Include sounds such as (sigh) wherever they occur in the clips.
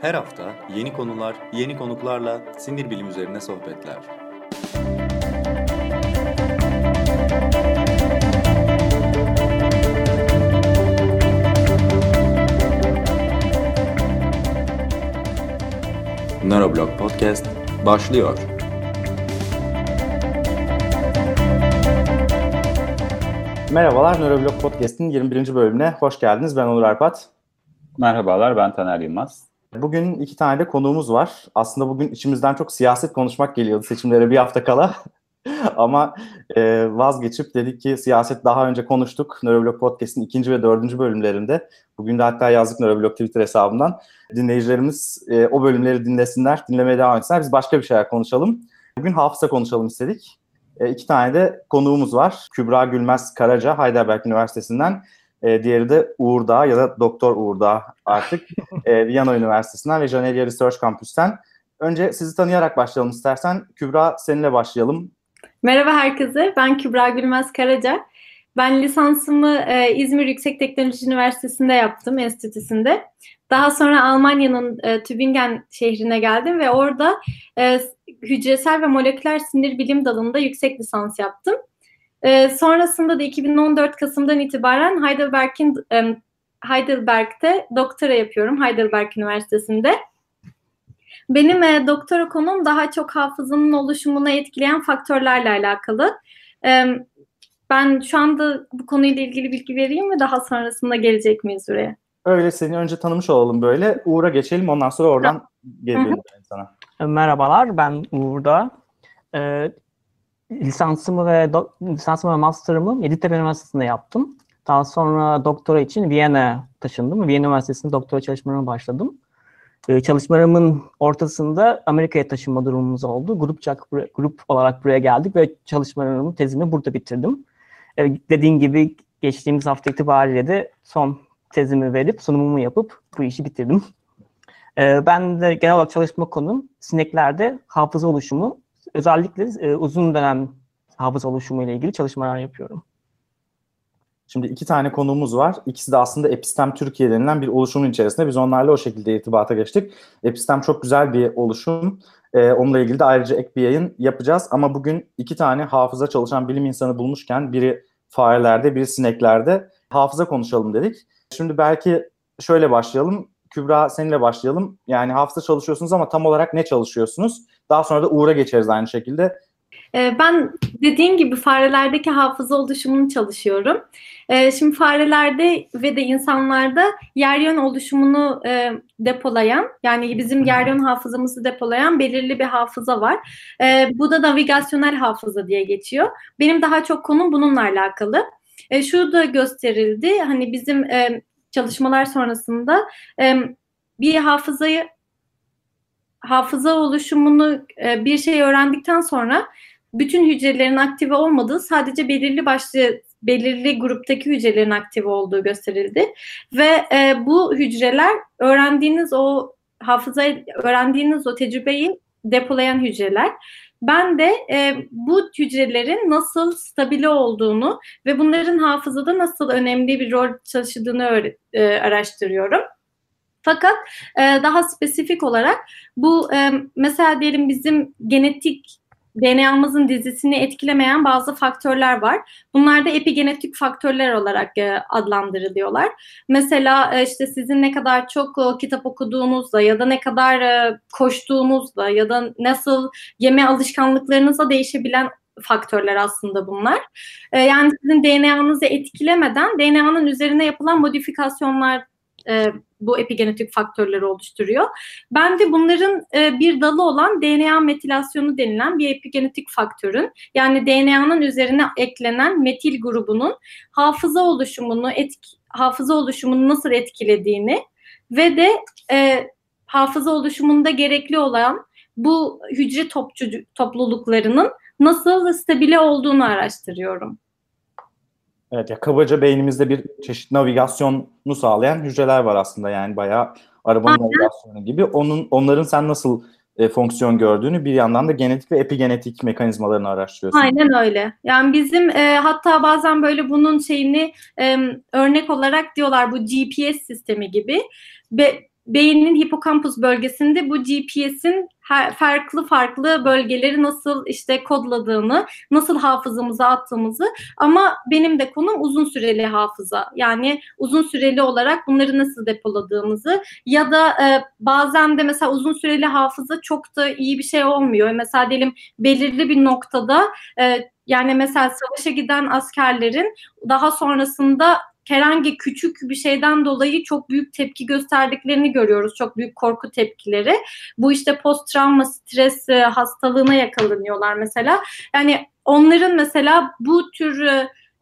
Her hafta yeni konular, yeni konuklarla sinir bilim üzerine sohbetler. Neuroblog Podcast başlıyor. Merhabalar, Neuroblog Podcast'in 21. bölümüne hoş geldiniz. Ben Onur Arpat. Merhabalar, ben Taner Yılmaz. Bugün iki tane de konuğumuz var. Aslında bugün içimizden çok siyaset konuşmak geliyordu seçimlere bir hafta kala. (laughs) Ama e, vazgeçip dedik ki siyaset daha önce konuştuk. Neuroblog Podcast'in ikinci ve dördüncü bölümlerinde. Bugün de hatta yazdık Neuroblog Twitter hesabından. Dinleyicilerimiz e, o bölümleri dinlesinler, dinlemeye devam etsinler. Biz başka bir şeyler konuşalım. Bugün hafıza konuşalım istedik. E, iki tane de konuğumuz var. Kübra Gülmez Karaca, Heidelberg Üniversitesi'nden. E, diğeri de Uğur Dağ ya da Doktor Uğur Dağ artık. (laughs) e, Viyana Üniversitesi'nden ve Janelia Research Campus'ten. Önce sizi tanıyarak başlayalım istersen. Kübra seninle başlayalım. Merhaba herkese, ben Kübra Gülmez Karaca. Ben lisansımı e, İzmir Yüksek Teknoloji Üniversitesi'nde yaptım, enstitüsünde. Daha sonra Almanya'nın e, Tübingen şehrine geldim ve orada e, hücresel ve moleküler sinir bilim dalında yüksek lisans yaptım. E, sonrasında da 2014 Kasım'dan itibaren Heidelberg'in e, Heidelberg'te doktora yapıyorum, Heidelberg Üniversitesi'nde. Benim e, doktora konum daha çok hafızanın oluşumuna etkileyen faktörlerle alakalı. E, ben şu anda bu konuyla ilgili bilgi vereyim mi? Daha sonrasında gelecek miyiz buraya? Öyle seni önce tanımış olalım böyle. Uğur'a geçelim ondan sonra oradan gelelim sana. Merhabalar, ben Uğur'da. Ee, lisansımı ve do- lisansımı ve master'ımı Yeditepe Üniversitesi'nde yaptım. Daha sonra doktora için Viyana taşındım. Viyana Üniversitesi'nde doktora çalışmalarıma başladım. Ee, çalışmalarımın ortasında Amerika'ya taşınma durumumuz oldu. Grupçak grup olarak buraya geldik ve çalışmalarımı, tezimi burada bitirdim. Ee, dediğin gibi geçtiğimiz hafta itibariyle de son tezimi verip sunumumu yapıp bu işi bitirdim. Ee, ben de genel olarak çalışma konum sineklerde hafıza oluşumu, özellikle e, uzun dönem hafıza oluşumu ile ilgili çalışmalar yapıyorum. Şimdi iki tane konuğumuz var. İkisi de aslında Epistem Türkiye denilen bir oluşumun içerisinde. Biz onlarla o şekilde irtibata geçtik. Epistem çok güzel bir oluşum. Ee, onunla ilgili de ayrıca ek bir yayın yapacağız. Ama bugün iki tane hafıza çalışan bilim insanı bulmuşken biri farelerde, biri sineklerde hafıza konuşalım dedik. Şimdi belki şöyle başlayalım. Kübra seninle başlayalım. Yani hafıza çalışıyorsunuz ama tam olarak ne çalışıyorsunuz? Daha sonra da Uğur'a geçeriz aynı şekilde. Ben dediğim gibi farelerdeki hafıza oluşumunu çalışıyorum. Şimdi farelerde ve de insanlarda yer yön oluşumunu depolayan, yani bizim yer yön hafızamızı depolayan belirli bir hafıza var. Bu da navigasyonel hafıza diye geçiyor. Benim daha çok konum bununla alakalı. Şu da gösterildi, hani bizim çalışmalar sonrasında bir hafızayı hafıza oluşumunu bir şey öğrendikten sonra bütün hücrelerin aktive olmadığı sadece belirli başlı belirli gruptaki hücrelerin aktive olduğu gösterildi ve e, bu hücreler öğrendiğiniz o hafıza öğrendiğiniz o tecrübeyi depolayan hücreler. Ben de e, bu hücrelerin nasıl stabile olduğunu ve bunların hafızada nasıl önemli bir rol çalıştığını e, araştırıyorum. Fakat e, daha spesifik olarak bu e, mesela diyelim bizim genetik DNA'mızın dizisini etkilemeyen bazı faktörler var. Bunlar da epigenetik faktörler olarak e, adlandırılıyorlar. Mesela e, işte sizin ne kadar çok e, kitap okuduğunuzla ya da ne kadar e, koştuğunuzla ya da nasıl yeme alışkanlıklarınızla değişebilen faktörler aslında bunlar. E, yani sizin DNA'nızı etkilemeden DNA'nın üzerine yapılan modifikasyonlar e, bu epigenetik faktörleri oluşturuyor. Ben de bunların e, bir dalı olan DNA metilasyonu denilen bir epigenetik faktörün yani DNA'nın üzerine eklenen metil grubunun hafıza oluşumunu etki, hafıza oluşumunu nasıl etkilediğini ve de e, hafıza oluşumunda gerekli olan bu hücre topçu, topluluklarının nasıl stabile olduğunu araştırıyorum. Evet ya kabaca beynimizde bir çeşit navigasyonu sağlayan hücreler var aslında yani bayağı arabanın Aynen. navigasyonu gibi. Onun onların sen nasıl e, fonksiyon gördüğünü bir yandan da genetik ve epigenetik mekanizmalarını araştırıyorsun. Aynen öyle. Yani bizim e, hatta bazen böyle bunun şeyini e, örnek olarak diyorlar bu GPS sistemi gibi. Ve beynin hipokampus bölgesinde bu GPS'in her, farklı farklı bölgeleri nasıl işte kodladığını, nasıl hafızamıza attığımızı ama benim de konum uzun süreli hafıza. Yani uzun süreli olarak bunları nasıl depoladığımızı ya da e, bazen de mesela uzun süreli hafıza çok da iyi bir şey olmuyor. Mesela diyelim belirli bir noktada e, yani mesela savaşa giden askerlerin daha sonrasında herhangi küçük bir şeyden dolayı çok büyük tepki gösterdiklerini görüyoruz. Çok büyük korku tepkileri. Bu işte post travma stres e, hastalığına yakalanıyorlar mesela. Yani onların mesela bu tür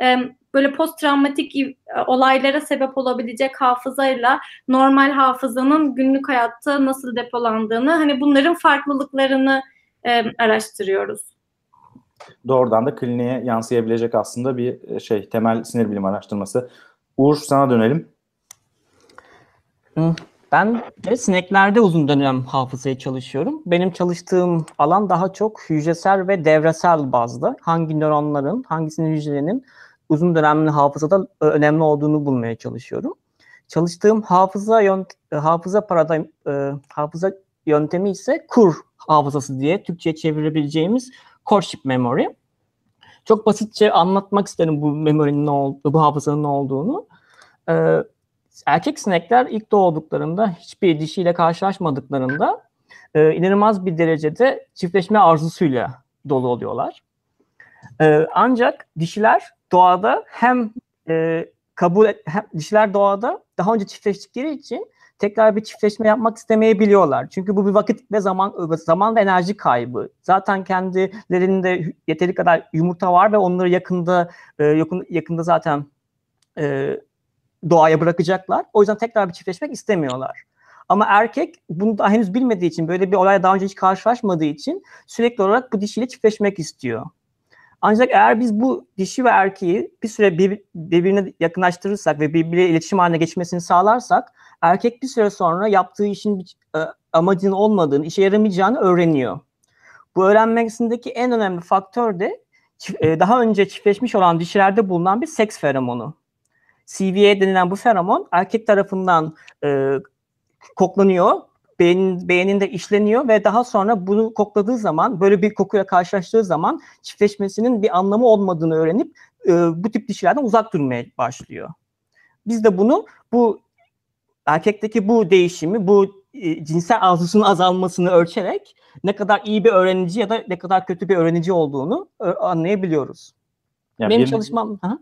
e, böyle post travmatik e, olaylara sebep olabilecek hafızayla normal hafızanın günlük hayatta nasıl depolandığını hani bunların farklılıklarını e, araştırıyoruz. Doğrudan da kliniğe yansıyabilecek aslında bir e, şey temel sinir bilim araştırması. Uğur sana dönelim. Ben de sineklerde uzun dönem hafızaya çalışıyorum. Benim çalıştığım alan daha çok hücresel ve devresel bazda. Hangi nöronların, hangi sinir hücrelerinin uzun dönemli hafızada önemli olduğunu bulmaya çalışıyorum. Çalıştığım hafıza yönt hafıza paradigm e, hafıza yöntemi ise kur hafızası diye Türkçe'ye çevirebileceğimiz courtship memory. Çok basitçe anlatmak isterim bu memorinin ne olduğu, bu hafızanın ne olduğunu. Ee, erkek sinekler ilk doğduklarında hiçbir dişiyle karşılaşmadıklarında e, inanılmaz bir derecede çiftleşme arzusuyla dolu oluyorlar. E, ancak dişiler doğada hem e, kabul et, hem, dişiler doğada daha önce çiftleştikleri için tekrar bir çiftleşme yapmak istemeyebiliyorlar. Çünkü bu bir vakit ve zaman zaman ve enerji kaybı. Zaten kendilerinde yeteri kadar yumurta var ve onları yakında e, yakın, yakında zaten e, doğaya bırakacaklar. O yüzden tekrar bir çiftleşmek istemiyorlar. Ama erkek bunu da henüz bilmediği için, böyle bir olaya daha önce hiç karşılaşmadığı için sürekli olarak bu dişiyle çiftleşmek istiyor. Ancak eğer biz bu dişi ve erkeği bir süre bir, birbirine yakınlaştırırsak ve birbiriyle iletişim haline geçmesini sağlarsak erkek bir süre sonra yaptığı işin e, amacının olmadığını, işe yaramayacağını öğreniyor. Bu öğrenmesindeki en önemli faktör de e, daha önce çiftleşmiş olan dişilerde bulunan bir seks feromonu. CVA denilen bu feromon erkek tarafından e, koklanıyor, beyin, beyninde işleniyor ve daha sonra bunu kokladığı zaman, böyle bir kokuyla karşılaştığı zaman çiftleşmesinin bir anlamı olmadığını öğrenip e, bu tip dişilerden uzak durmaya başlıyor. Biz de bunu bu erkekteki bu değişimi, bu e, cinsel arzusunun azalmasını ölçerek ne kadar iyi bir öğrenici ya da ne kadar kötü bir öğrenici olduğunu e, anlayabiliyoruz. Yani Benim bir- çalışmam Aha.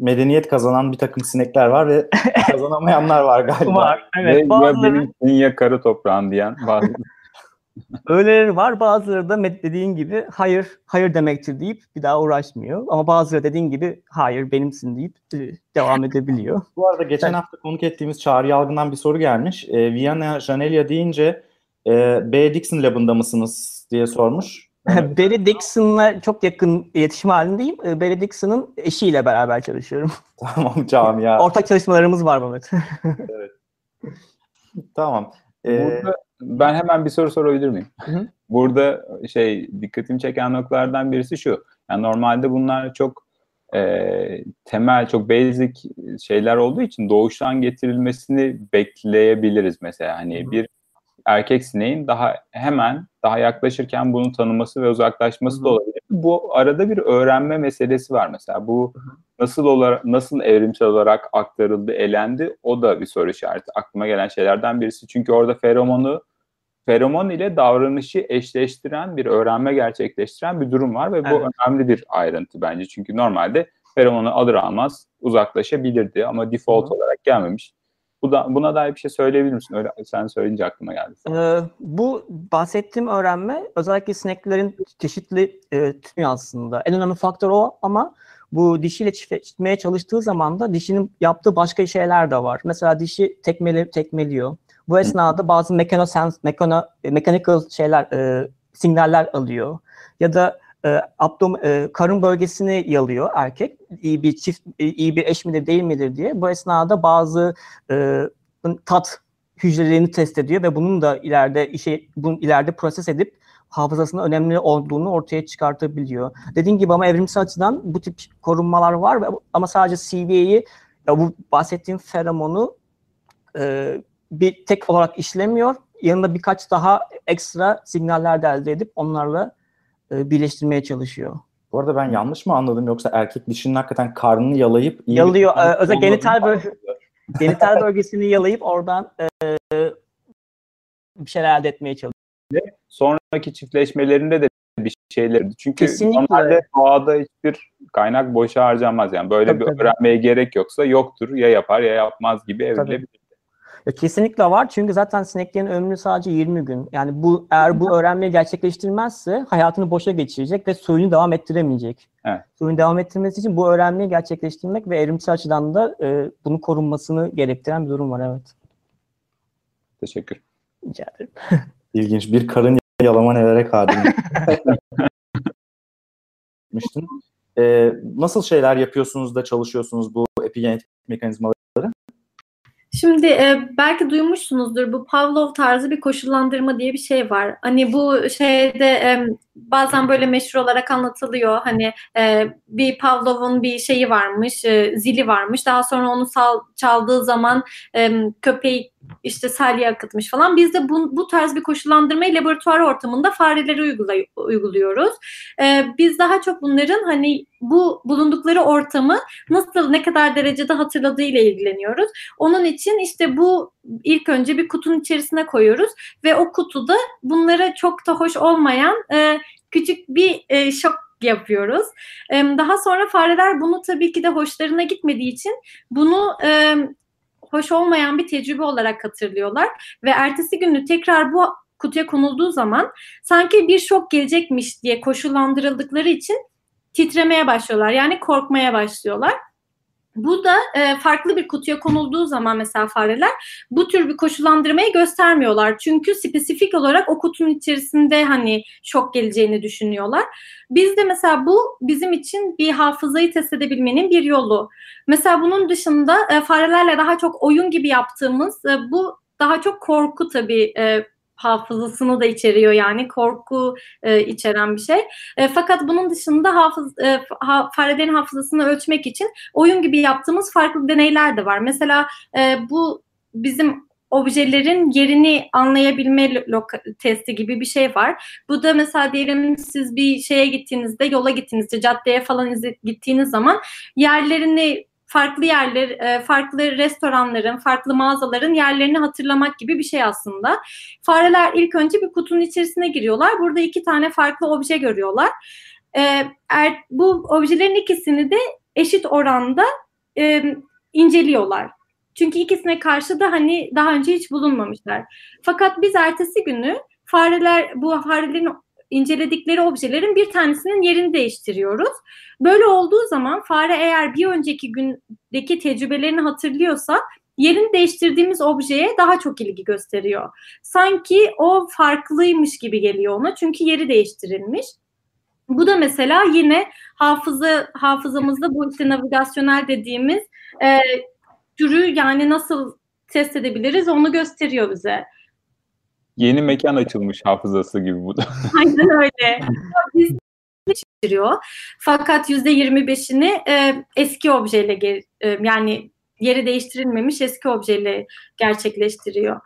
Medeniyet kazanan bir takım sinekler var ve (laughs) kazanamayanlar var galiba. var. Ve Evet, ya bazıları benim senin ya karı toprağın diyen bazı (laughs) öyleleri var. Bazıları da dediğin gibi hayır, hayır demektir deyip bir daha uğraşmıyor. Ama bazıları dediğin gibi hayır benimsin deyip e, devam edebiliyor. (laughs) Bu arada geçen Evet. hafta konuk ettiğimiz Çağrı Yalgın'dan bir soru gelmiş. E, Viyana Janelia deyince e, B. Dixon Lab'ında mısınız diye sormuş. Barry Dixon'la çok yakın iletişim halindeyim. E, Barry Dixon'ın eşiyle beraber çalışıyorum. (laughs) tamam camia. Ortak çalışmalarımız var Mehmet. (laughs) Tamam. E, Burada ben hemen bir soru sorabilir miyim? hı. (laughs) Burada şey dikkatimi çeken noktalardan birisi şu. Yani normalde bunlar çok e, temel, çok basic şeyler olduğu için doğuştan getirilmesini bekleyebiliriz mesela. Hani bir erkek sineğin daha hemen daha yaklaşırken bunu tanıması ve uzaklaşması da olabilir. Bu arada bir öğrenme meselesi var mesela. Bu nasıl olarak nasıl evrimsel olarak aktarıldı, elendi o da bir soru işareti. Aklıma gelen şeylerden birisi. Çünkü orada feromonu feromon ile davranışı eşleştiren bir öğrenme gerçekleştiren bir durum var ve bu Evet. önemli bir ayrıntı bence. Çünkü normalde feromonu alır almaz uzaklaşabilirdi ama default Hı. olarak gelmemiş. Bu da, buna dair bir şey söyleyebilir misin? Öyle sen söyleyince aklıma geldi. Ee, bu bahsettiğim öğrenme özellikle sineklerin çeşitli e, türü aslında. En önemli faktör o ama bu dişiyle çiftleşmeye çalıştığı zaman da dişinin yaptığı başka şeyler de var. Mesela dişi tekmeli, tekmeliyor. Bu esnada bazı mekanosens, mekano, mechanical şeyler, e, sinyaller alıyor. Ya da e, abdom, e, karın bölgesini yalıyor erkek. İyi bir çift, iyi bir eş midir değil midir diye. Bu esnada bazı e, tat hücrelerini test ediyor ve bunun da ileride işe bunu ileride proses edip hafızasının önemli olduğunu ortaya çıkartabiliyor. Dediğim gibi ama evrimsel açıdan bu tip korunmalar var ve ama sadece CVA'yı bu bahsettiğim feromonu e, bir tek olarak işlemiyor. Yanında birkaç daha ekstra signaller de elde edip onlarla e, birleştirmeye çalışıyor. Bu arada ben yanlış mı anladım yoksa erkek dişinin hakikaten karnını yalayıp iyi Yalıyor, bir- e, özellikle genital böl- (laughs) Genital bölgesini yalayıp oraran e, bir şeyler elde etmeye çalışıyor. Sonraki çiftleşmelerinde de bir şeyler. Çünkü Kesinlikle. normalde doğada hiçbir kaynak boşa harcanmaz. Yani böyle Tabii, bir tabii. öğrenmeye gerek yoksa yoktur. Ya yapar ya yapmaz gibi evrilebilir. Ya kesinlikle var çünkü zaten sineklerin ömrü sadece 20 gün. Yani bu eğer bu öğrenmeyi gerçekleştirmezse hayatını boşa geçirecek ve soyunu devam ettiremeyecek. Evet. Soyunu devam ettirmesi için bu öğrenmeyi gerçekleştirmek ve evrimsel açıdan da e, bunun korunmasını gerektiren bir durum var evet. Teşekkür. Rica ederim. (laughs) İlginç. Bir karın yalama nelere kadir. (laughs) Ee, nasıl şeyler yapıyorsunuz da çalışıyorsunuz bu epigenetik mekanizmaları? Şimdi e, belki duymuşsunuzdur bu Pavlov tarzı bir koşullandırma diye bir şey var. Hani bu şeyde e, bazen böyle meşhur olarak anlatılıyor. Hani e, bir Pavlov'un bir şeyi varmış, e, zili varmış. Daha sonra onu sal, çaldığı zaman e, köpeği işte salya akıtmış falan. Biz de bu, bu tarz bir koşullandırmayı laboratuvar ortamında farelere uygulay- uyguluyoruz. E, biz daha çok bunların hani bu bulundukları ortamı nasıl ne kadar derecede hatırladığıyla ilgileniyoruz. Onun için işte bu ilk önce bir kutunun içerisine koyuyoruz ve o kutuda bunlara çok da hoş olmayan e, küçük bir e, şok yapıyoruz. E, daha sonra fareler bunu tabii ki de hoşlarına gitmediği için bunu e, hoş olmayan bir tecrübe olarak hatırlıyorlar ve ertesi günü tekrar bu kutuya konulduğu zaman sanki bir şok gelecekmiş diye koşullandırıldıkları için titremeye başlıyorlar. Yani korkmaya başlıyorlar. Bu da e, farklı bir kutuya konulduğu zaman mesela fareler bu tür bir koşullandırmayı göstermiyorlar. Çünkü spesifik olarak o kutunun içerisinde hani şok geleceğini düşünüyorlar. Biz de mesela bu bizim için bir hafızayı test edebilmenin bir yolu. Mesela bunun dışında e, farelerle daha çok oyun gibi yaptığımız e, bu daha çok korku tabii e, hafızasını da içeriyor yani korku e, içeren bir şey. E, fakat bunun dışında hafız, e, ha, farelerin hafızasını ölçmek için oyun gibi yaptığımız farklı deneyler de var. Mesela e, bu bizim objelerin yerini anlayabilme testi gibi bir şey var. Bu da mesela diyelim siz bir şeye gittiğinizde, yola gittiğinizde, caddeye falan gittiğiniz zaman yerlerini farklı yerler, e, farklı restoranların, farklı mağazaların yerlerini hatırlamak gibi bir şey aslında. Fareler ilk önce bir kutunun içerisine giriyorlar. Burada iki tane farklı obje görüyorlar. E, er, bu objelerin ikisini de eşit oranda e, inceliyorlar. Çünkü ikisine karşı da hani daha önce hiç bulunmamışlar. Fakat biz ertesi günü fareler bu farelerin inceledikleri objelerin bir tanesinin yerini değiştiriyoruz. Böyle olduğu zaman fare eğer bir önceki gündeki tecrübelerini hatırlıyorsa yerini değiştirdiğimiz objeye daha çok ilgi gösteriyor. Sanki o farklıymış gibi geliyor ona çünkü yeri değiştirilmiş. Bu da mesela yine hafıza hafızamızda bu işte navigasyonel dediğimiz e, türü yani nasıl test edebiliriz onu gösteriyor bize. Yeni mekan açılmış hafızası gibi bu da. (laughs) Aynen öyle. Biz değiştiriyor. Fakat yüzde yirmi beşini e, eski objeyle e, yani yeri değiştirilmemiş eski objeyle gerçekleştiriyor.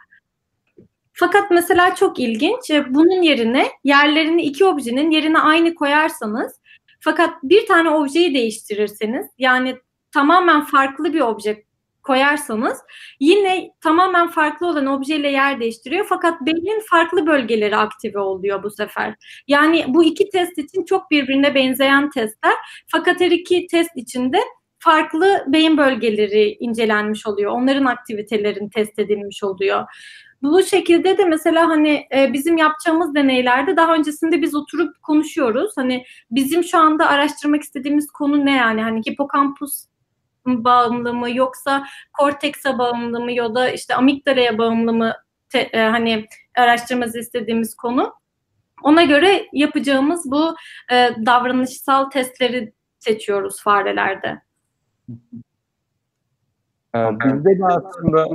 Fakat mesela çok ilginç. e, Bunun yerine yerlerini iki objenin yerine aynı koyarsanız fakat bir tane objeyi değiştirirseniz yani tamamen farklı bir obje koyarsanız yine tamamen farklı olan objeyle yer değiştiriyor fakat beynin farklı bölgeleri aktive oluyor bu sefer. Yani bu iki test için çok birbirine benzeyen testler fakat her iki test içinde farklı beyin bölgeleri incelenmiş oluyor. Onların aktivitelerin test edilmiş oluyor. Bu şekilde de mesela hani e, bizim yapacağımız deneylerde daha öncesinde biz oturup konuşuyoruz. Hani bizim şu anda araştırmak istediğimiz konu ne yani? Hani hipokampus bağımlı mı yoksa korteksa bağımlı mı ya da işte amigdalaya bağımlı mı te, e, hani araştırması istediğimiz konu. Ona göre yapacağımız bu e, davranışsal testleri seçiyoruz farelerde. Ee, bizde de aslında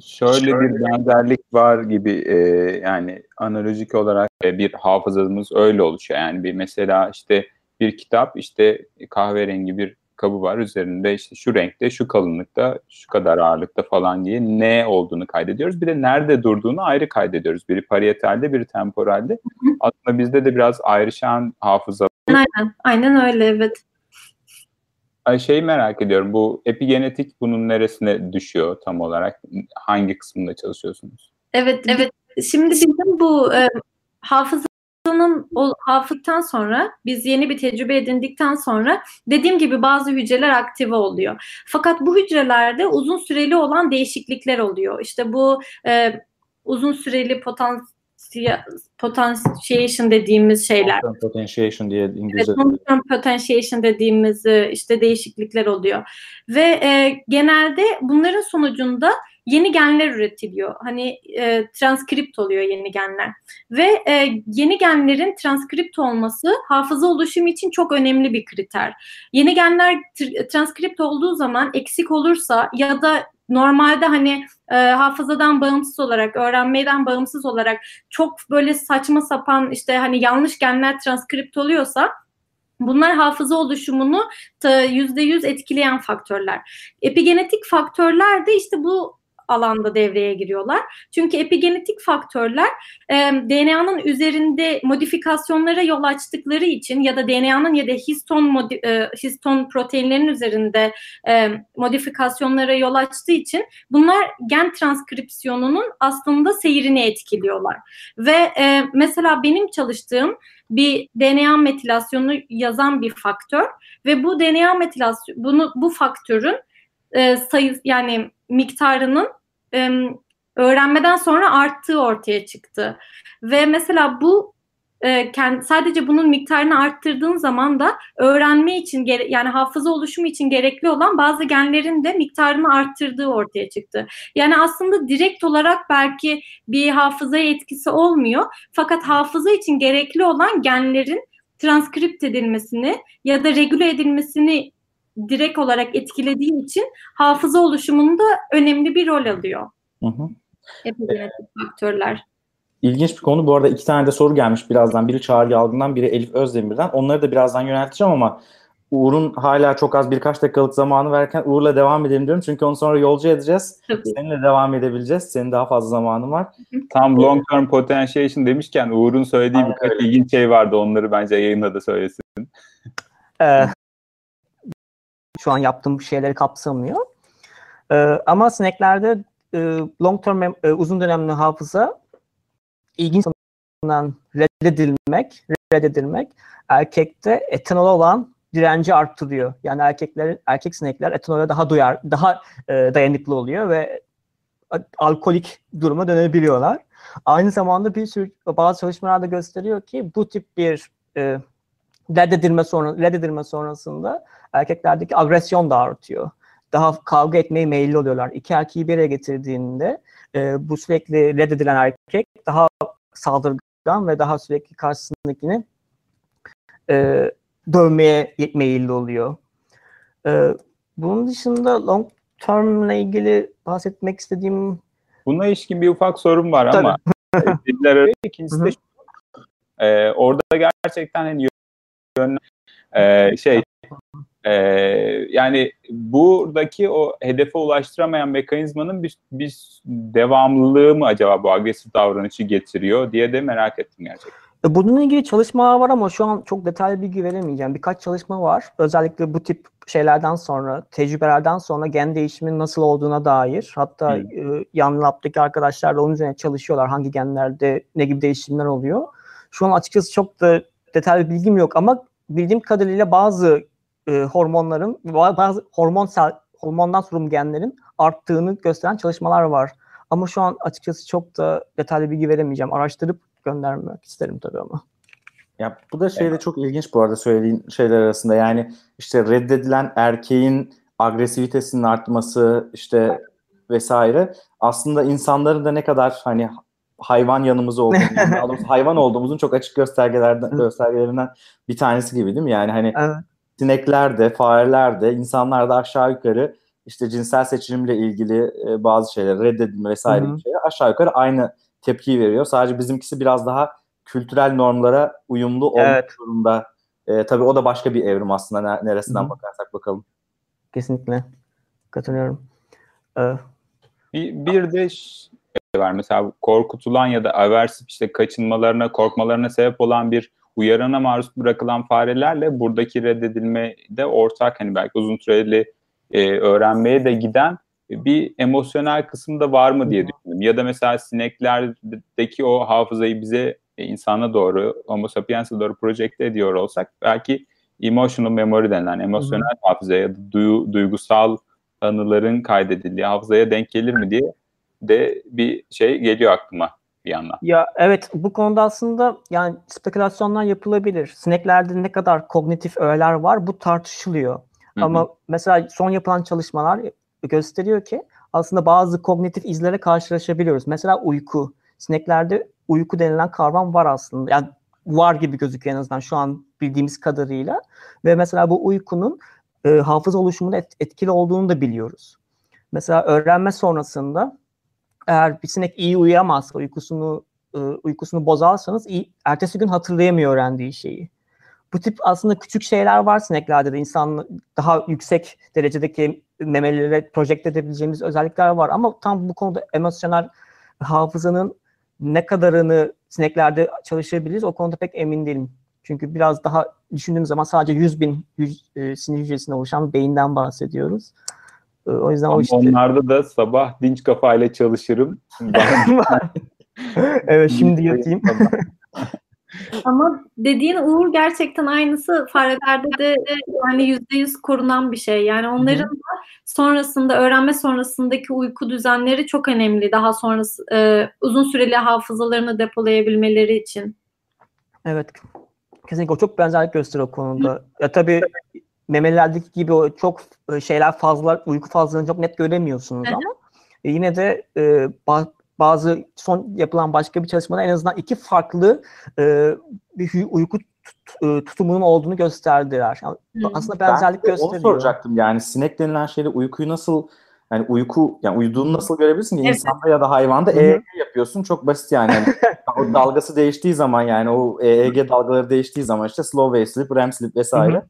şöyle bir benzerlik var gibi e, yani analojik olarak e, bir hafızamız öyle oluşuyor. Yani bir mesela işte bir kitap işte kahverengi bir kabı var. Üzerinde işte şu renkte, şu kalınlıkta, şu kadar ağırlıkta falan diye ne olduğunu kaydediyoruz. Bir de nerede durduğunu ayrı kaydediyoruz. Biri parietalde, biri temporalde. Aslında bizde de biraz ayrışan hafıza. Aynen, aynen öyle evet. Ay şeyi merak ediyorum. Bu epigenetik bunun neresine düşüyor tam olarak? Hangi kısmında çalışıyorsunuz? Evet, evet. Şimdi bizim bu e, hafızanın o hafızdan sonra biz yeni bir tecrübe edindikten sonra dediğim gibi bazı hücreler aktive oluyor. Fakat bu hücrelerde uzun süreli olan değişiklikler oluyor. İşte bu e, uzun süreli potansiyel potentiation dediğimiz şeyler. Potentiation diye Evet, İngilizce. long-term potentiation dediğimiz işte değişiklikler oluyor. Ve e, genelde bunların sonucunda yeni genler üretiliyor. Hani e, transkript oluyor yeni genler. Ve e, yeni genlerin transkript olması hafıza oluşumu için çok önemli bir kriter. Yeni genler tr- transkript olduğu zaman eksik olursa ya da normalde hani e, hafızadan bağımsız olarak, öğrenmeden bağımsız olarak çok böyle saçma sapan işte hani yanlış genler transkript oluyorsa bunlar hafıza oluşumunu yüzde yüz etkileyen faktörler. Epigenetik faktörler de işte bu alanda devreye giriyorlar. Çünkü epigenetik faktörler e, DNA'nın üzerinde modifikasyonlara yol açtıkları için ya da DNA'nın ya da histon e, histon proteinlerin üzerinde e, modifikasyonlara yol açtığı için bunlar gen transkripsiyonunun aslında seyrini etkiliyorlar. Ve e, mesela benim çalıştığım bir DNA metilasyonu yazan bir faktör ve bu DNA metilasyon bunu bu faktörün e, sayı yani miktarının öğrenmeden sonra arttığı ortaya çıktı. Ve mesela bu e, sadece bunun miktarını arttırdığın zaman da öğrenme için yani hafıza oluşumu için gerekli olan bazı genlerin de miktarını arttırdığı ortaya çıktı. Yani aslında direkt olarak belki bir hafızaya etkisi olmuyor. Fakat hafıza için gerekli olan genlerin transkript edilmesini ya da regüle edilmesini direkt olarak etkilediği için hafıza oluşumunda önemli bir rol alıyor. Hı hı. Epigenetik faktörler. İlginç bir konu. Bu arada iki tane de soru gelmiş birazdan. Biri Çağrı Yalgın'dan, biri Elif Özdemir'den. Onları da birazdan yönelteceğim ama Uğur'un hala çok az birkaç dakikalık zamanı verken Uğur'la devam edelim diyorum. Çünkü onu sonra yolcu edeceğiz. Tabii. Seninle devam edebileceğiz. Senin daha fazla zamanın var. Tam long term potentiation demişken Uğur'un söylediği Aynen birkaç ilginç şey vardı. Onları bence yayında da söylesin. Ee, şu an yaptığım şeyleri kapsamıyor. Ee, ama sineklerde e, long term e, uzun dönemli hafıza ilginç tarafından reddedilmek, reddedilmek erkekte etanola olan direnci arttırıyor. Yani erkeklerin erkek sinekler etanola daha duyar, daha e, dayanıklı oluyor ve alkolik duruma dönebiliyorlar. Aynı zamanda bir sürü bazı çalışmalarda gösteriyor ki bu tip bir e, reddedilme sonra reddedilme sonrasında erkeklerdeki agresyon da artıyor. Daha kavga etmeye meyilli oluyorlar. İki erkeği bir araya getirdiğinde e, bu sürekli reddedilen erkek daha saldırgan ve daha sürekli karşısındakini e, dövmeye meyilli oluyor. E, bunun dışında long term ile ilgili bahsetmek istediğim Buna ilişkin bir ufak sorum var ama diller (laughs) arası ikincisi de. Ee, orada gerçekten hani yön, e, şey e, yani buradaki o hedefe ulaştıramayan mekanizmanın bir, bir devamlılığı mı acaba bu agresif davranışı getiriyor diye de merak ettim gerçekten. E, Bununla ilgili çalışmalar var ama şu an çok detaylı bilgi veremeyeceğim. Birkaç çalışma var. Özellikle bu tip şeylerden sonra, tecrübelerden sonra gen değişimin nasıl olduğuna dair. Hatta Hı. e, yan labdaki arkadaşlar da onun üzerine çalışıyorlar. Hangi genlerde ne gibi değişimler oluyor. Şu an açıkçası çok da detaylı bilgim yok ama bildiğim kadarıyla bazı e, hormonların, ba- bazı hormonsal, hormondan sorumlu genlerin arttığını gösteren çalışmalar var. Ama şu an açıkçası çok da detaylı bilgi veremeyeceğim. Araştırıp göndermek isterim tabii ama. Ya bu da şey de çok ilginç bu arada söylediğin şeyler arasında. Yani işte reddedilen erkeğin agresivitesinin artması işte vesaire aslında insanların da ne kadar hani hayvan yanımızı olduğunu, yani (laughs) daha doğrusu hayvan olduğumuzun çok açık göstergelerden göstergelerinden bir tanesi gibi değil mi? Yani hani Evet. sinekler de, fareler de, insanlar da aşağı yukarı işte cinsel seçilimle ilgili e, bazı şeyler, reddedilme vesaire Hı hı. gibi şeyler aşağı yukarı aynı tepkiyi veriyor. Sadece bizimkisi biraz daha kültürel normlara uyumlu olmak Evet. durumda E, tabii o da başka bir evrim aslında ne- neresinden Hı hı. bakarsak bakalım. Kesinlikle. Katılıyorum. Ee, Bir, bir de var. Mesela korkutulan ya da aversif işte kaçınmalarına, korkmalarına sebep olan bir uyarana maruz bırakılan farelerle buradaki reddedilme de ortak. Hani belki uzun süreli e, öğrenmeye de giden bir emosyonel kısım da var mı diye düşündüm. Ya da mesela sineklerdeki o hafızayı bize e, insana doğru, homo sapiens'e doğru projekte ediyor olsak belki emotional memory denilen emosyonel hafıza ya da duyu- duygusal anıların kaydedildiği hafızaya denk gelir mi diye de bir şey geliyor aklıma bir yandan. Ya evet bu konuda aslında yani spekülasyonlar yapılabilir. Sineklerde ne kadar kognitif öğeler var bu tartışılıyor. Hı hı. Ama mesela son yapılan çalışmalar gösteriyor ki aslında bazı kognitif izlere karşılaşabiliyoruz. Mesela uyku. Sineklerde uyku denilen kavram var aslında. Yani var gibi gözüküyor en azından şu an bildiğimiz kadarıyla. Ve mesela bu uykunun e, hafıza oluşumunda et- etkili olduğunu da biliyoruz. Mesela öğrenme sonrasında eğer bir sinek iyi uyuyamazsa, uykusunu e, uykusunu bozarsanız iyi, ertesi gün hatırlayamıyor öğrendiği şeyi. Bu tip aslında küçük şeyler var sineklerde de insan daha yüksek derecedeki memelilere projekte edebileceğimiz özellikler var ama tam bu konuda emosyonel hafızanın ne kadarını sineklerde çalışabiliriz o konuda pek emin değilim. Çünkü biraz daha düşündüğüm zaman sadece 100 bin yüz, e, sinir hücresinden oluşan beyinden bahsediyoruz. E, o yüzden o Ama işte... onlarda da sabah dinç kafayla çalışırım. (laughs) evet şimdi yatayım. (laughs) Ama dediğin Uğur gerçekten aynısı farelerde de yani yüzde yüz korunan bir şey. Yani onların da sonrasında öğrenme sonrasındaki uyku düzenleri çok önemli. Daha sonrası e, uzun süreli hafızalarını depolayabilmeleri için. Evet. Kesinlikle o çok benzerlik gösteriyor o konuda. Ya tabii memelilerdeki gibi o çok e, şeyler fazla, uyku fazlalığını çok net göremiyorsunuz Hı hı. ama e, yine de e, ba- bazı son yapılan başka bir çalışmada en azından iki farklı e, bir hü- uyku tut- e, tutumunun olduğunu gösterdiler. Yani aslında Ben benzerlik onu gösteriyor. soracaktım yani sinek denilen şeyde uykuyu nasıl yani uyku yani uyuduğunu nasıl görebilirsin ki Evet. insanda ya da hayvanda Hı hı. EEG yapıyorsun çok basit yani. Yani (laughs) o dalgası değiştiği zaman yani o EEG dalgaları değiştiği zaman işte slow wave sleep, REM sleep vesaire Hı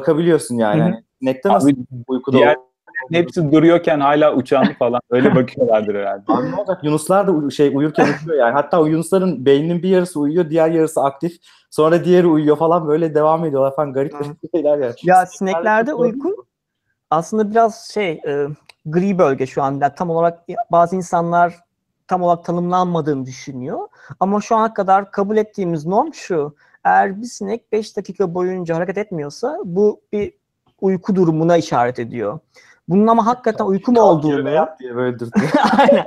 bakabiliyorsun yani. Hı hı. Yani sinekte nasıl Abi, uykuda diğer- Hepsi duruyorken hala uçan falan öyle (laughs) bakıyorlardır herhalde. Abi ne olacak? Yunuslar da şey uyurken uçuyor yani. Hatta o yunusların beyninin bir yarısı uyuyor, diğer yarısı aktif. Sonra diğeri uyuyor falan böyle devam ediyorlar falan garip garip şeyler yani. Ya sineklerde uyku aslında biraz şey e, gri bölge şu anda. Tam olarak bazı insanlar tam olarak tanımlanmadığını düşünüyor. Ama şu ana kadar kabul ettiğimiz norm şu. Eğer bir sinek 5 dakika boyunca hareket etmiyorsa bu bir uyku durumuna işaret ediyor. Bunun ama hakikaten uyku mu olduğunu yat diye böyle. (laughs) Aynen.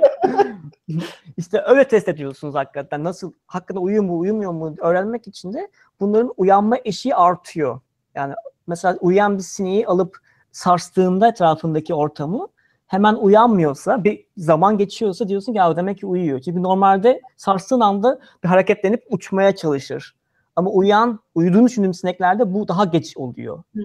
işte öyle test ediyorsunuz hakikaten. Nasıl hakikaten uyuyor mu uyumuyor mu öğrenmek için de bunların uyanma eşiği artıyor. Yani mesela uyuyan bir sineği alıp sarstığında etrafındaki ortamı hemen uyanmıyorsa bir zaman geçiyorsa diyorsun ki ya demek ki uyuyor. Çünkü normalde sarstığın anda bir hareketlenip uçmaya çalışır. Ama uyan, uyuduğunu düşündüğüm sineklerde bu daha geç oluyor. Hı.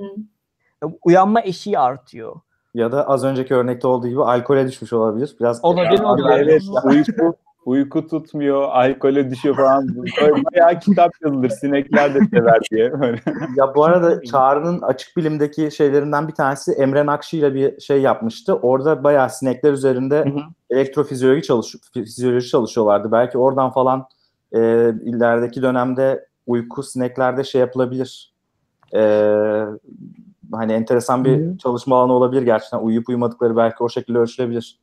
Uyanma eşiği artıyor. Ya da az önceki örnekte olduğu gibi alkole düşmüş olabilir. Biraz Olabilir, Ya, olabilir. Evet uyku, uyku tutmuyor, alkole düşüyor falan. Böyle bayağı kitap yazılır sinekler de sever diye. Böyle. Ya bu arada Çağrı'nın açık bilimdeki şeylerinden bir tanesi Emre Nakşi ile bir şey yapmıştı. Orada bayağı sinekler üzerinde Hı hı. elektrofizyoloji çalış fizyoloji çalışıyorlardı. Belki oradan falan e, ilerideki dönemde uyku sineklerde şey yapılabilir. E, hani enteresan bir Hı çalışma alanı olabilir gerçekten. Uyuyup uyumadıkları belki o şekilde ölçülebilir.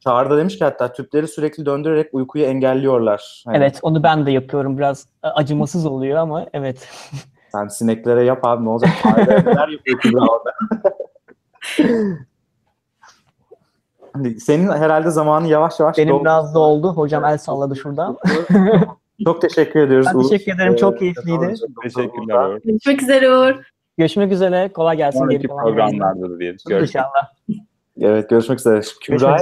Çağrı da demiş ki hatta tüpleri sürekli döndürerek uykuyu engelliyorlar. Hani Evet onu ben de yapıyorum. Biraz e, acımasız oluyor ama evet. (laughs) Sen sineklere yap abi ne olacak? Neler yapıyor Kübra orada? (laughs) Hani Senin herhalde zamanı yavaş yavaş Benim doldu. biraz da oldu. Hocam el salladı şuradan. (laughs) Çok teşekkür ediyoruz. Ben Uğur. teşekkür ederim. Çok Ee, keyifliydi. Teşekkürler. Uğur. Görüşmek üzere Uğur. Görüşmek üzere. Kolay gelsin. Sonraki programlarda da diyelim. İnşallah. Evet görüşmek üzere. Kübra,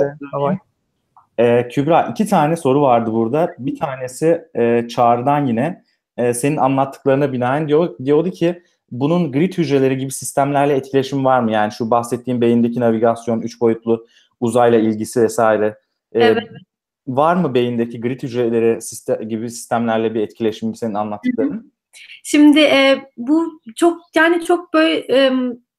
e, Kübra iki tane soru vardı burada. Bir tanesi e, Çağrı'dan yine. E, senin anlattıklarına binaen diyor, diyordu ki bunun grid hücreleri gibi sistemlerle etkileşim var mı? Yani şu bahsettiğim beyindeki navigasyon, üç boyutlu uzayla ilgisi vesaire. E, Evet. Var mı beyindeki grid hücreleri sistem, gibi sistemlerle bir etkileşim senin anlattıkların? Şimdi e, bu çok yani çok böyle e,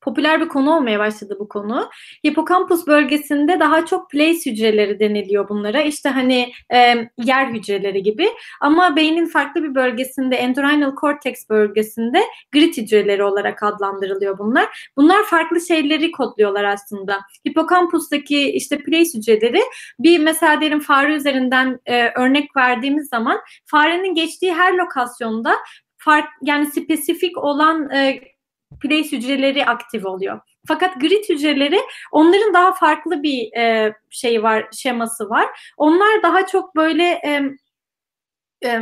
popüler bir konu olmaya başladı bu konu. Hipokampus bölgesinde daha çok place hücreleri deniliyor bunlara. İşte hani e, yer hücreleri gibi. Ama beynin farklı bir bölgesinde, entorhinal cortex bölgesinde grit hücreleri olarak adlandırılıyor bunlar. Bunlar farklı şeyleri kodluyorlar aslında. Hipokampustaki işte place hücreleri bir mesela diyelim fare üzerinden e, örnek verdiğimiz zaman farenin geçtiği her lokasyonda fark yani spesifik olan e, place hücreleri aktif oluyor. Fakat grid hücreleri onların daha farklı bir e, şey var, şeması var. Onlar daha çok böyle e, e,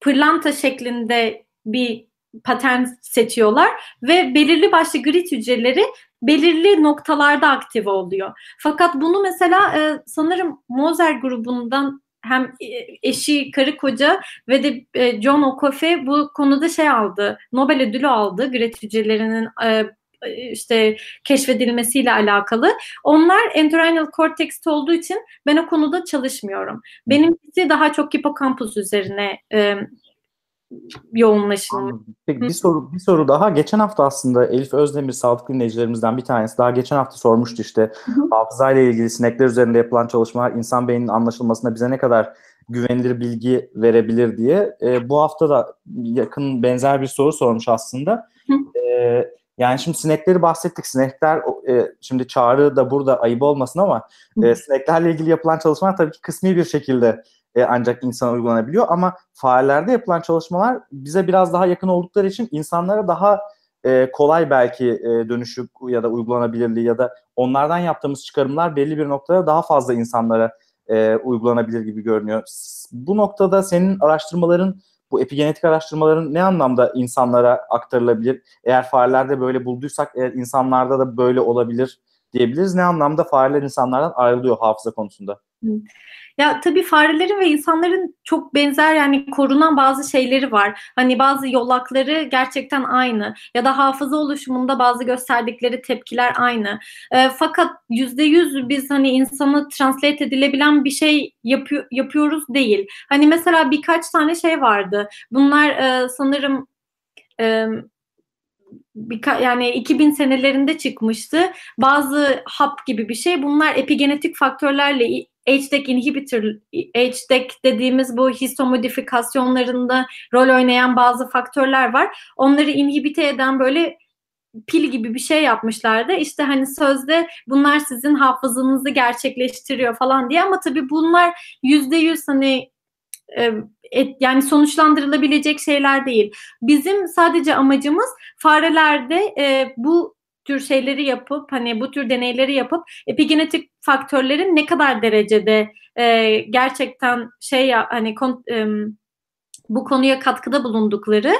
pırlanta şeklinde bir patern seçiyorlar ve belirli başlı grid hücreleri belirli noktalarda aktif oluyor. Fakat bunu mesela e, sanırım Moser grubundan hem eşi, karı koca ve de e, John Okofe bu konuda şey aldı, Nobel ödülü aldı gret hücrelerinin e, işte keşfedilmesiyle alakalı. Onlar entorhinal cortex'te olduğu için ben o konuda çalışmıyorum. Benimkisi daha çok hipokampus üzerine e, yoğunlaşılmış. Peki bir soru bir soru daha. Geçen hafta aslında Elif Özdemir sağlık dinleyicilerimizden bir tanesi daha geçen hafta sormuştu işte hafızayla ilgili sinekler üzerinde yapılan çalışmalar insan beyninin anlaşılmasına bize ne kadar güvenilir bilgi verebilir diye. E, bu hafta da yakın benzer bir soru sormuş aslında. E, yani şimdi sinekleri bahsettik. Sinekler e, şimdi çağrı da burada ayıp olmasın ama e, sineklerle ilgili yapılan çalışmalar tabii ki kısmi bir şekilde e, ancak insana uygulanabiliyor. Ama farelerde yapılan çalışmalar bize biraz daha yakın oldukları için insanlara daha e, kolay belki e, dönüşü ya da uygulanabilirliği ya da onlardan yaptığımız çıkarımlar belli bir noktada daha fazla insanlara e, uygulanabilir gibi görünüyor. Bu noktada senin araştırmaların, bu epigenetik araştırmaların ne anlamda insanlara aktarılabilir? Eğer farelerde böyle bulduysak eğer insanlarda da böyle olabilir diyebiliriz. Ne anlamda fareler insanlardan ayrılıyor hafıza konusunda? Ya tabii farelerin ve insanların çok benzer yani korunan bazı şeyleri var. Hani bazı yolakları gerçekten aynı ya da hafıza oluşumunda bazı gösterdikleri tepkiler aynı. E, fakat yüzde yüz biz hani insana translate edilebilen bir şey yapıyor, yapıyoruz değil. Hani mesela birkaç tane şey vardı. Bunlar e, sanırım e, birka- yani 2000 senelerinde çıkmıştı. Bazı hap gibi bir şey. Bunlar epigenetik faktörlerle HDAC inhibitor, HDAC dediğimiz bu histomodifikasyonlarında rol oynayan bazı faktörler var. Onları inhibite eden böyle pil gibi bir şey yapmışlardı. İşte hani sözde bunlar sizin hafızanızı gerçekleştiriyor falan diye ama tabii bunlar yüzde yüz hani et, yani sonuçlandırılabilecek şeyler değil. Bizim sadece amacımız farelerde e, bu tür şeyleri yapıp hani bu tür deneyleri yapıp epigenetik faktörlerin ne kadar derecede e, gerçekten şey ya hani kon, e, bu konuya katkıda bulundukları,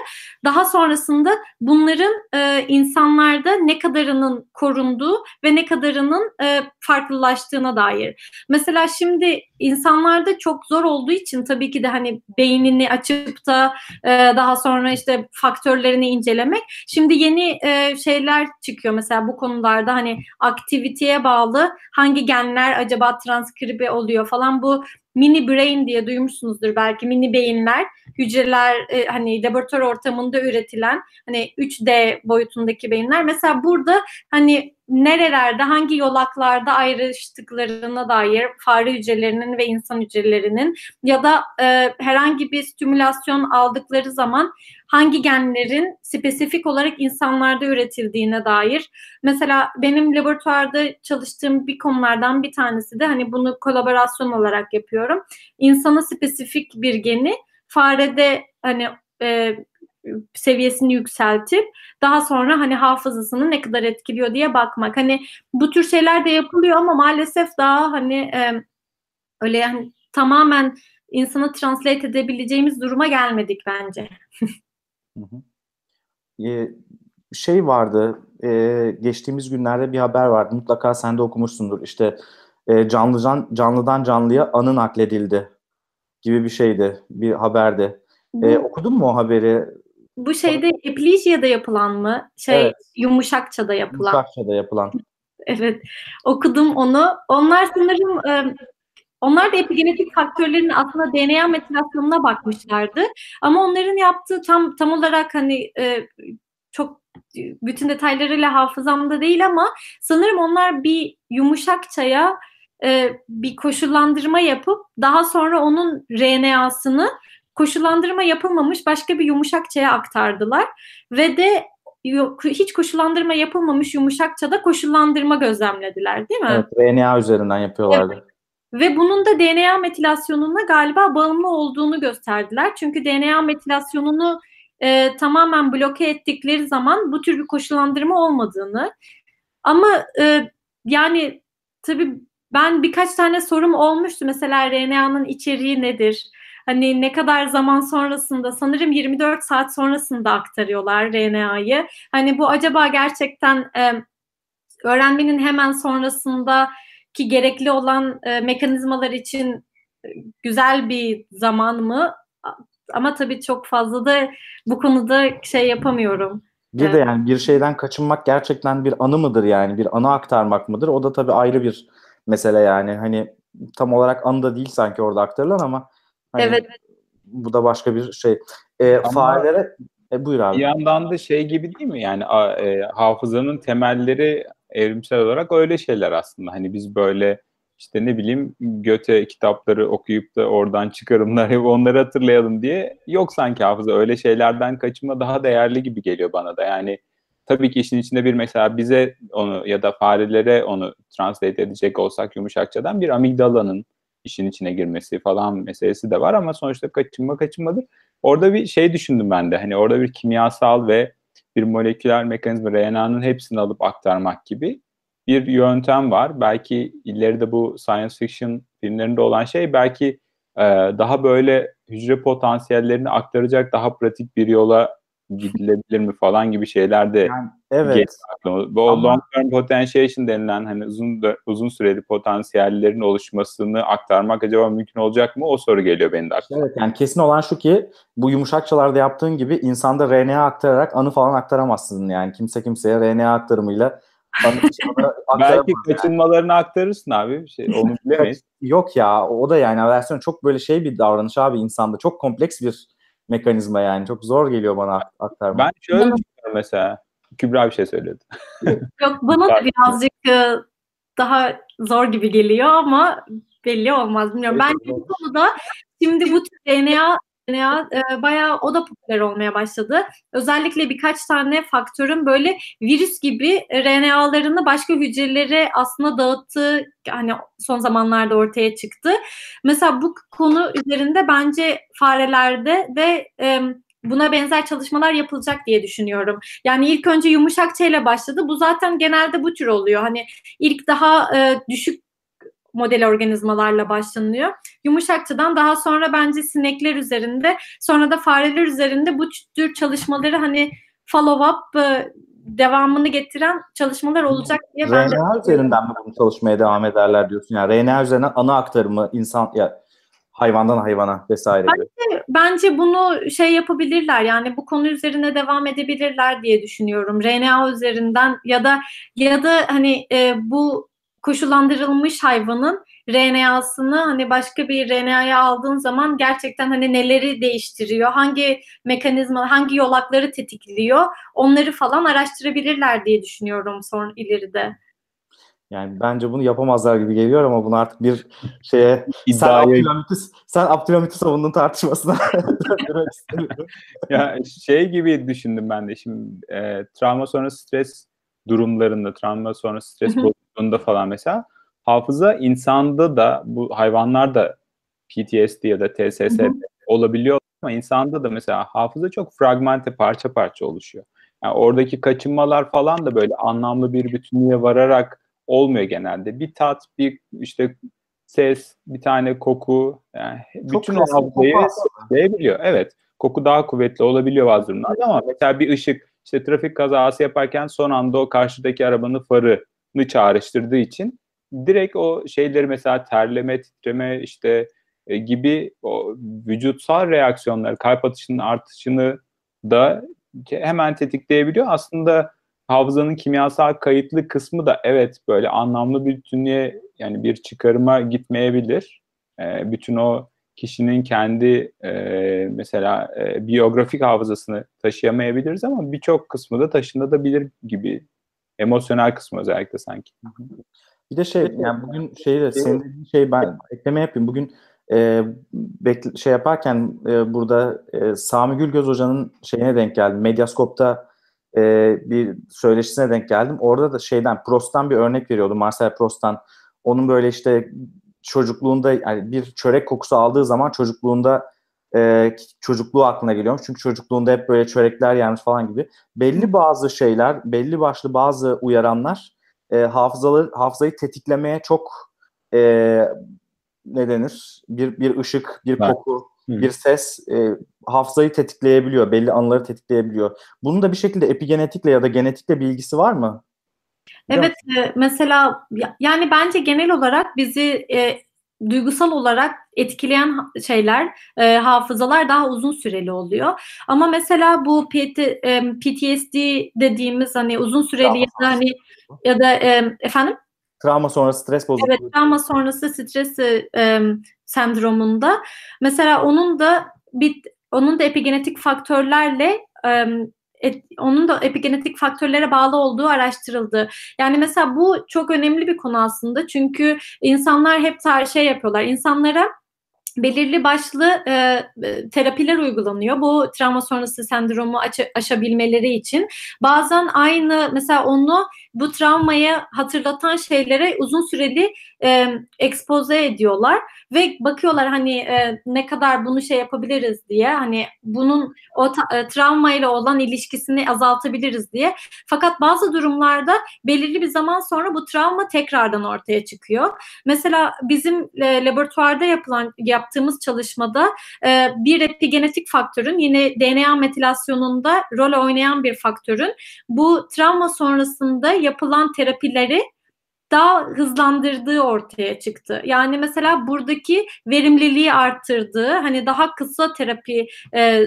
daha sonrasında bunların e, insanlarda ne kadarının korunduğu ve ne kadarının e, farklılaştığına dair. Mesela şimdi insanlarda çok zor olduğu için tabii ki de hani beynini açıp da e, daha sonra işte faktörlerini incelemek. Şimdi yeni e, şeyler çıkıyor mesela bu konularda hani aktiviteye bağlı hangi genler acaba transkribe oluyor falan bu mini brain diye duymuşsunuzdur belki mini beyinler hücreler e, hani laboratuvar ortamında üretilen hani 3D boyutundaki beyinler. Mesela burada hani nerelerde hangi yolaklarda ayrıştıklarına dair fare hücrelerinin ve insan hücrelerinin ya da e, herhangi bir stimülasyon aldıkları zaman hangi genlerin spesifik olarak insanlarda üretildiğine dair. Mesela benim laboratuvarda çalıştığım bir konulardan bir tanesi de hani bunu kolaborasyon olarak yapıyorum. İnsana spesifik bir geni farede hani e, seviyesini yükseltip daha sonra hani hafızasını ne kadar etkiliyor diye bakmak. Hani bu tür şeyler de yapılıyor ama maalesef daha hani e, öyle yani tamamen insana translate edebileceğimiz duruma gelmedik bence. Ee, şey vardı, e, geçtiğimiz günlerde bir haber vardı. Mutlaka sen de okumuşsundur. İşte e, canlıdan canlıdan canlıya anı nakledildi gibi bir şeydi, bir haberdi. E, okudun mu o haberi? Bu şeyde Eplijya'da yapılan mı? Şey evet. Yumuşakça'da yapılan. Yumuşakça'da yapılan. evet. Okudum onu. Onlar sanırım e, onlar da epigenetik faktörlerin aslında DNA metilasyonuna bakmışlardı. Ama onların yaptığı tam tam olarak hani e, çok bütün detaylarıyla hafızamda değil ama sanırım onlar bir yumuşak çaya e, bir koşullandırma yapıp daha sonra onun RNA'sını koşullandırma yapılmamış başka bir yumuşak çaya aktardılar ve de hiç koşullandırma yapılmamış yumuşakçada koşullandırma gözlemlediler değil mi? Evet, RNA üzerinden yapıyorlardı. Evet. Ve bunun da DNA metilasyonuna galiba bağımlı olduğunu gösterdiler. Çünkü DNA metilasyonunu e, tamamen bloke ettikleri zaman bu tür bir koşullandırma olmadığını ama e, yani tabii ben birkaç tane sorum olmuştu. Mesela RNA'nın içeriği nedir? Hani ne kadar zaman sonrasında sanırım 24 saat sonrasında aktarıyorlar RNA'yı. Hani bu acaba gerçekten e, öğrenmenin hemen sonrasında ki gerekli olan e, mekanizmalar için güzel bir zaman mı? Ama tabii çok fazla da bu konuda şey yapamıyorum. Bir de yani bir şeyden kaçınmak gerçekten bir anı mıdır yani? Bir anı aktarmak mıdır? O da tabii ayrı bir mesele yani. Hani tam olarak anı da değil sanki orada aktarılan ama hani evet. bu da başka bir şey. E, ama farelere e, buyur abi. Bir yandan da şey gibi değil mi? Yani e, hafızanın temelleri evrimsel olarak öyle şeyler aslında. Hani biz böyle işte ne bileyim Göte kitapları okuyup da oradan çıkarımlar yapıp onları hatırlayalım diye yok sanki hafıza öyle şeylerden kaçınma daha değerli gibi geliyor bana da yani tabii ki işin içinde bir mesela bize onu ya da farelere onu translate edecek olsak yumuşakçadan bir amigdalanın işin içine girmesi falan meselesi de var ama sonuçta kaçınma kaçınmadır. Orada bir şey düşündüm ben de hani orada bir kimyasal ve bir moleküler mekanizma RNA'nın hepsini alıp aktarmak gibi bir yöntem var. Belki ileride bu science fiction filmlerinde olan şey belki e, daha böyle hücre potansiyellerini aktaracak daha pratik bir yola gidilebilir mi falan gibi şeyler de yani, evet. Bu Ama... long term potentiation denilen hani uzun uzun süreli potansiyellerin oluşmasını aktarmak acaba mümkün olacak mı? O soru geliyor benim de aklıma. Evet yani kesin olan şu ki bu yumuşakçalarda yaptığın gibi insanda RNA aktararak anı falan aktaramazsın yani. Kimse kimseye RNA aktarımıyla (laughs) Belki kaçınmalarını yani. aktarırsın abi. Şey, onu bilemeyiz. Yok ya o da yani versiyon çok böyle şey bir davranış abi insanda. Çok kompleks bir mekanizma yani. Çok zor geliyor bana aktarmak. Ben şöyle düşünüyorum mesela. Kübra bir şey söyledi. (laughs) Yok bana da birazcık e, daha zor gibi geliyor ama belli olmaz. Bilmiyorum. Ben bu konuda şimdi bu tür DNA DNA e, bayağı o da popüler olmaya başladı. Özellikle birkaç tane faktörün böyle virüs gibi RNA'larını başka hücrelere aslında dağıttığı hani son zamanlarda ortaya çıktı. Mesela bu konu üzerinde bence farelerde de e, buna benzer çalışmalar yapılacak diye düşünüyorum. Yani ilk önce yumuşak ile başladı. Bu zaten genelde bu tür oluyor. Hani ilk daha e, düşük model organizmalarla başlanıyor. Yumuşakçadan daha sonra bence sinekler üzerinde sonra da fareler üzerinde bu tür çalışmaları hani follow up e, devamını getiren çalışmalar olacak diye ben RNA de... üzerinden mi bunu çalışmaya devam ederler diyorsun? Yani RNA üzerinden ana aktarımı insan ya hayvandan hayvana vesaire. Bence, bence bunu şey yapabilirler yani bu konu üzerine devam edebilirler diye düşünüyorum. RNA üzerinden ya da ya da hani e, bu koşullandırılmış hayvanın RNA'sını hani başka bir RNA'ya aldığın zaman gerçekten hani neleri değiştiriyor, hangi mekanizma, hangi yolakları tetikliyor onları falan araştırabilirler diye düşünüyorum sonra ileride. Yani bence bunu yapamazlar gibi geliyor ama bunu artık bir şeye İddiaya... sen Abdülhamit'i sen Abdülhamit'i savundun tartışmasına (laughs) ya şey gibi düşündüm ben de. Şimdi e, travma sonrası stres durumlarında, travma sonrası stres bozukluğunda falan mesela hafıza insanda da bu hayvanlarda PTSD ya da TSS olabiliyor ama insanda da mesela hafıza çok fragmente parça parça oluşuyor. Yani oradaki kaçınmalar falan da böyle anlamlı bir bütünlüğe vararak olmuyor genelde. Bir tat, bir işte ses, bir tane koku, yani çok bütün o hafızayı biliyor. Evet, koku daha kuvvetli olabiliyor bazı durumlarda ama mesela bir ışık, işte trafik kazası yaparken son anda o karşıdaki arabanın farını çağrıştırdığı için direkt o şeyleri mesela terleme, titreme işte e, gibi o vücutsal reaksiyonları, kalp atışının artışını da hemen tetikleyebiliyor. Aslında hafızanın kimyasal kayıtlı kısmı da evet böyle anlamlı bir bütünlüğe yani bir çıkarıma gitmeyebilir. e, bütün o kişinin kendi e, mesela e, biyografik hafızasını taşıyamayabiliriz ama birçok kısmı da taşınabilir gibi emosyonel kısmı özellikle sanki. Bir de şey yani bugün şeyde senin dediğin şey ben ekleme yapayım. Bugün e, bekle, şey yaparken e, burada e, Sami Gülgöz Hoca'nın şeyine denk geldim. Medyaskop'ta e, bir söyleşisine denk geldim. Orada da şeyden Proust'tan bir örnek veriyordu. Marcel Proust'tan. Onun böyle işte çocukluğunda yani bir çörek kokusu aldığı zaman çocukluğunda e, çocukluğu aklına geliyormuş. Çünkü çocukluğunda hep böyle çörekler yenmiş falan gibi. Belli bazı şeyler, belli başlı bazı uyaranlar e, hafızaları, hafızayı tetiklemeye çok e, ne denir? Bir, bir ışık, bir Evet. koku, Hı. bir ses e, hafızayı tetikleyebiliyor. Belli anıları tetikleyebiliyor. Bunun da bir şekilde epigenetikle ya da genetikle bir ilgisi var mı? Biliyor Evet, e, mesela ya- yani bence genel olarak bizi e, duygusal olarak etkileyen şeyler, e, hafızalar daha uzun süreli oluyor. Ama mesela bu PT, e, PTSD dediğimiz hani uzun süreli ya da hani ya da e, efendim Travma sonrası stres bozukluğu. Evet, travma sonrası stres e, sendromunda mesela onun da bir onun da epigenetik faktörlerle onun da epigenetik faktörlere bağlı olduğu araştırıldı. Yani mesela bu çok önemli bir konu aslında çünkü insanlar hep tar- şey yapıyorlar. İnsanlara belirli başlı e, e, terapiler uygulanıyor. Bu travma sonrası sendromu aç- aşabilmeleri için. Bazen aynı mesela onu bu travmayı hatırlatan şeylere uzun süreli e, ekspoze ediyorlar ve bakıyorlar hani e, ne kadar bunu şey yapabiliriz diye hani bunun o ta- e, travmayla olan ilişkisini azaltabiliriz diye. Fakat bazı durumlarda belirli bir zaman sonra bu travma tekrardan ortaya çıkıyor. Mesela bizim e, laboratuvarda yapılan yaptığımız çalışmada e, bir epigenetik faktörün yine DNA metilasyonunda rol oynayan bir faktörün bu travma sonrasında yapılan terapileri daha hızlandırdığı ortaya çıktı. Yani mesela buradaki verimliliği arttırdığı, hani daha kısa terapi e,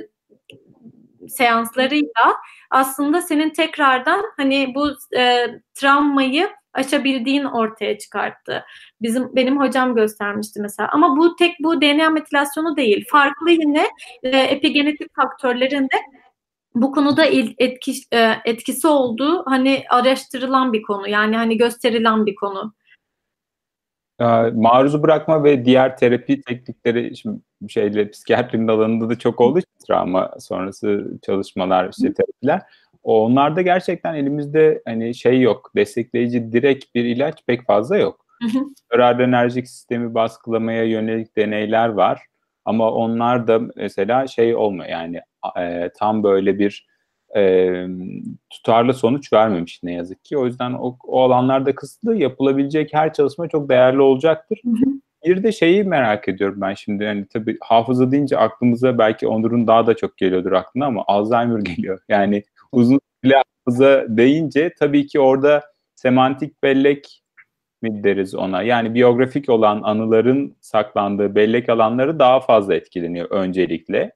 seanslarıyla aslında senin tekrardan hani bu e, travmayı aşabildiğin ortaya çıkarttı. Bizim benim hocam göstermişti mesela. Ama bu tek bu DNA metilasyonu değil. Farklı yine e, epigenetik faktörlerin de bu konuda etki, e, etkisi olduğu hani araştırılan bir konu. Yani hani gösterilen bir konu. Ee, Maruzu bırakma ve diğer terapi teknikleri şimdi şeyle psikiyatrinin alanında da çok olduğu için travma sonrası çalışmalar işte terapiler. Onlarda gerçekten elimizde hani şey yok. Destekleyici direkt bir ilaç pek fazla yok. Hı. Nöroadrenerjik sistemi baskılamaya yönelik deneyler var. Ama onlar da mesela şey olmuyor yani e, tam böyle bir e, tutarlı sonuç vermemiş ne yazık ki. O yüzden o, o alanlarda kısıtlı yapılabilecek her çalışma çok değerli olacaktır. Hı hı. Bir de şeyi merak ediyorum ben şimdi yani tabii hafıza deyince aklımıza belki Onur'un daha da çok geliyordur aklına ama Alzheimer (laughs) geliyor. Yani uzun süreli hafıza deyince tabii ki orada semantik bellek mi deriz ona? Yani biyografik olan anıların saklandığı bellek alanları daha fazla etkileniyor öncelikle.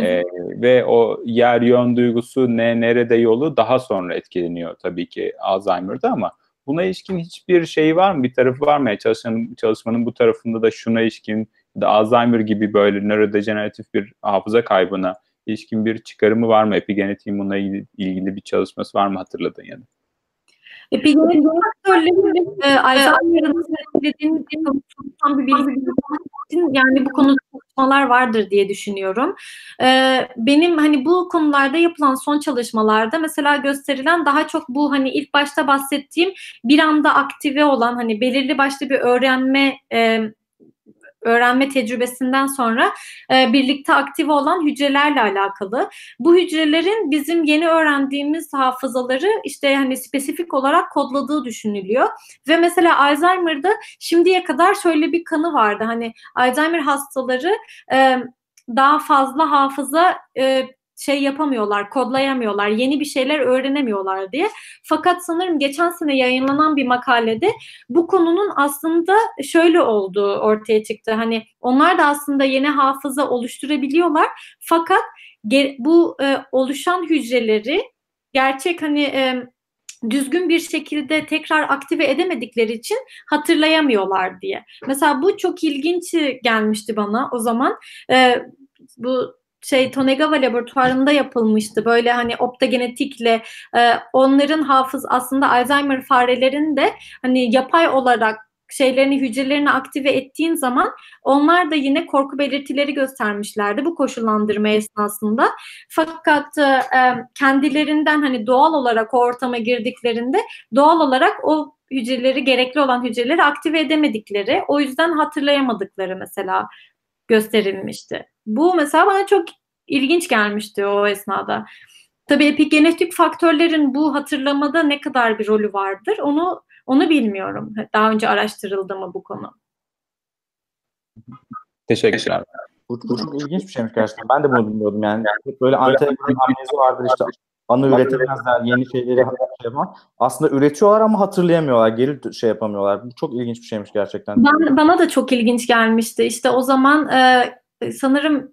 Ee, ve o yer yön duygusu ne nerede yolu daha sonra etkileniyor tabii ki Alzheimer'da ama buna ilişkin hiçbir şey var mı? Bir tarafı var mı? Yani çalışmanın, çalışmanın bu tarafında da şuna ilişkin da Alzheimer gibi böyle nörodejeneratif bir hafıza kaybına ilişkin bir çıkarımı var mı? Epigenetiğin bununla ilgili, ilgili bir çalışması var mı hatırladığın ya da? Epigenetik (laughs) faktörlerin e, Alzheimer'ın tam bir bilgi için yani bu konuda çalışmalar vardır diye düşünüyorum. E, benim hani bu konularda yapılan son çalışmalarda mesela gösterilen daha çok bu hani ilk başta bahsettiğim bir anda aktive olan hani belirli başlı bir öğrenme e, öğrenme tecrübesinden sonra e, birlikte aktive olan hücrelerle alakalı. Bu hücrelerin bizim yeni öğrendiğimiz hafızaları işte hani spesifik olarak kodladığı düşünülüyor. Ve mesela Alzheimer'da şimdiye kadar şöyle bir kanı vardı. Hani Alzheimer hastaları e, daha fazla hafıza e, şey yapamıyorlar, kodlayamıyorlar, yeni bir şeyler öğrenemiyorlar diye. Fakat sanırım geçen sene yayınlanan bir makalede bu konunun aslında şöyle olduğu ortaya çıktı. Hani onlar da aslında yeni hafıza oluşturabiliyorlar. Fakat bu e, oluşan hücreleri gerçek hani e, düzgün bir şekilde tekrar aktive edemedikleri için hatırlayamıyorlar diye. Mesela bu çok ilginç gelmişti bana o zaman. Ee, bu şey Tonegawa laboratuvarında yapılmıştı. Böyle hani optogenetikle e, onların hafız aslında Alzheimer farelerin de hani yapay olarak şeylerini hücrelerini aktive ettiğin zaman onlar da yine korku belirtileri göstermişlerdi bu koşullandırma esnasında. Fakat e, kendilerinden hani doğal olarak o ortama girdiklerinde doğal olarak o hücreleri gerekli olan hücreleri aktive edemedikleri o yüzden hatırlayamadıkları mesela gösterilmişti. Bu mesela bana çok ilginç gelmişti o esnada. Tabii epigenetik faktörlerin bu hatırlamada ne kadar bir rolü vardır onu onu bilmiyorum. Daha önce araştırıldı mı bu konu? Teşekkürler. Bu, bu çok ilginç bir şeymiş gerçekten. Ben de bunu bilmiyordum yani. Hep böyle antenaların amnezi vardır işte anı üretemezler, yeni şeyleri şey yapamaz. Aslında üretiyorlar ama hatırlayamıyorlar, geri şey yapamıyorlar. Bu çok ilginç bir şeymiş gerçekten. Ben, bana da çok ilginç gelmişti. İşte o zaman e, sanırım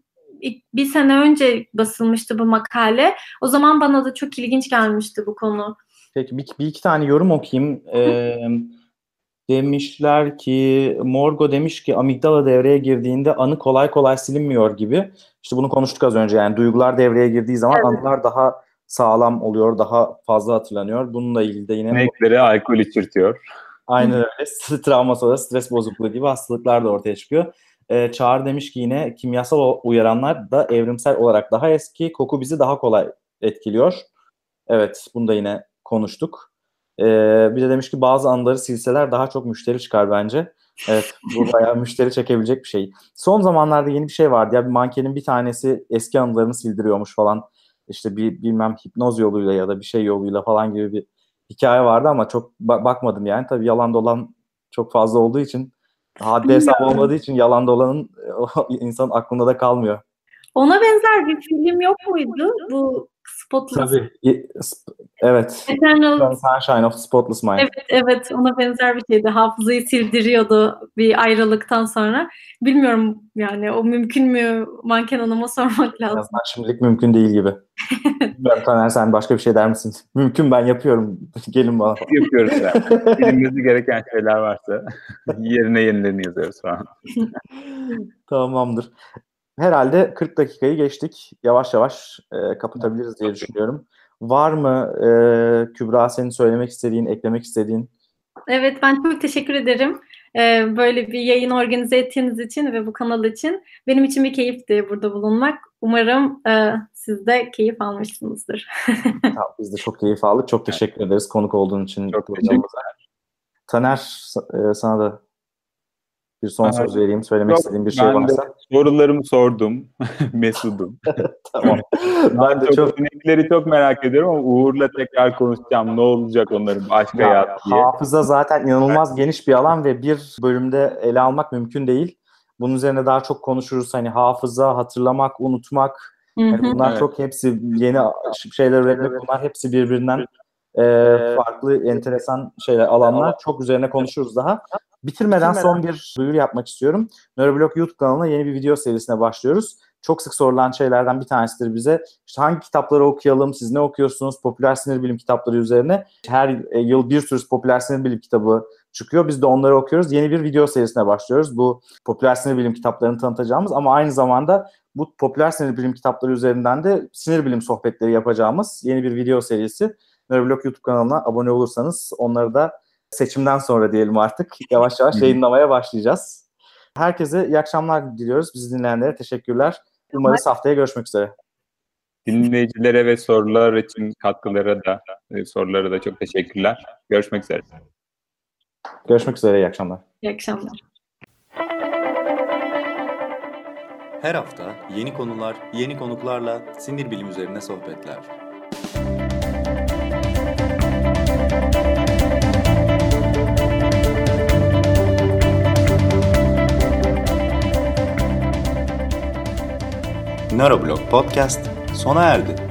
bir sene önce basılmıştı bu makale. O zaman bana da çok ilginç gelmişti bu konu. Peki bir, bir iki tane yorum okuyayım. Ee, demişler ki Morgo demiş ki amigdala devreye girdiğinde anı kolay kolay silinmiyor gibi. İşte bunu konuştuk az önce yani duygular devreye girdiği zaman evet. anılar daha sağlam oluyor, daha fazla hatırlanıyor. Bununla ilgili de yine... Renkleri alkol içirtiyor. Aynen öyle. (laughs) Travma sonra stres bozukluğu gibi hastalıklar da ortaya çıkıyor. Ee, Çağrı demiş ki yine kimyasal uyaranlar da evrimsel olarak daha eski. Koku bizi daha kolay etkiliyor. Evet, bunu da yine konuştuk. Ee, bir de demiş ki bazı anıları silseler daha çok müşteri çıkar bence. Evet bu (laughs) bayağı müşteri çekebilecek bir şey. Son zamanlarda yeni bir şey vardı ya bir mankenin bir tanesi eski anılarını sildiriyormuş falan. İşte bir bilmem hipnoz yoluyla ya da bir şey yoluyla falan gibi bir hikaye vardı ama çok ba- bakmadım yani. Tabii yalan dolan çok fazla olduğu için haddi hesap olmadığı için yalan dolanın (laughs) insan aklında da kalmıyor. Ona benzer bir film yok muydu? Bu Spotless. Tabii. Evet. Eternal Sunshine of Spotless Mind. Evet, evet. Ona benzer bir şeydi. Hafızayı sildiriyordu bir ayrılıktan sonra. Bilmiyorum yani o mümkün mü manken hanıma sormak lazım. Yazdan şimdilik mümkün değil gibi. (laughs) Bilmiyorum Taner sen başka bir şey der misin? Mümkün ben yapıyorum. (laughs) Gelin bana. Yapıyoruz ya. Bilinmesi gereken şeyler varsa (laughs) yerine yenilerini yazıyoruz falan. Tamamdır. Herhalde 40 dakikayı geçtik. Yavaş yavaş e, kapatabiliriz diye düşünüyorum. Var mı e, Kübra senin söylemek istediğin, eklemek istediğin? Evet ben çok teşekkür ederim. Ee, böyle bir yayın organize ettiğiniz için ve bu kanal için. Benim için bir keyifti burada bulunmak. Umarım e, siz de keyif almışsınızdır. (laughs) tamam, biz de çok keyif aldık. Çok teşekkür ederiz konuk olduğun için. Çok teşekkürler. Taner e, sana da bir son söz vereyim. Söylemek Yok, istediğim bir şey varsa. Sorularımı sordum. (laughs) Mesudum. (laughs) tamam. (laughs) ben, de çok, çok örnekleri çok merak ediyorum ama Uğur'la tekrar konuşacağım. Ne olacak onların başka ya, hayat diye. Hafıza zaten inanılmaz geniş bir alan ve bir bölümde ele almak mümkün değil. Bunun üzerine daha çok konuşuruz. Hani hafıza, hatırlamak, unutmak. Yani bunlar evet. çok hepsi yeni şeyler üretmek. Bunlar hepsi birbirinden e, farklı, enteresan şeyler, alanlar. Çok üzerine konuşuruz daha. Bitirmeden, Bitirmeden son bir duyuru yapmak istiyorum. Neuroblog YouTube kanalına yeni bir video serisine başlıyoruz. Çok sık sorulan şeylerden bir tanesidir bize. İşte hangi kitapları okuyalım, siz ne okuyorsunuz, popüler sinir bilim kitapları üzerine. Her e, yıl bir sürü popüler sinir bilim kitabı çıkıyor. Biz de onları okuyoruz. Yeni bir video serisine başlıyoruz. Bu popüler sinir bilim kitaplarını tanıtacağımız ama aynı zamanda bu popüler sinir bilim kitapları üzerinden de sinir bilim sohbetleri yapacağımız yeni bir video serisi. Neuroblog YouTube kanalına abone olursanız onları da seçimden sonra diyelim artık yavaş yavaş yayınlamaya başlayacağız. Herkese iyi akşamlar diliyoruz. Bizi dinleyenlere teşekkürler. Umarız haftaya görüşmek üzere. Dinleyicilere ve sorular için katkılara da e, sorulara da çok teşekkürler. Görüşmek üzere. Görüşmek üzere. İyi akşamlar. İyi akşamlar. Her hafta yeni konular, yeni konuklarla sinir bilim üzerine sohbetler. Neuroblog Podcast sona erdi.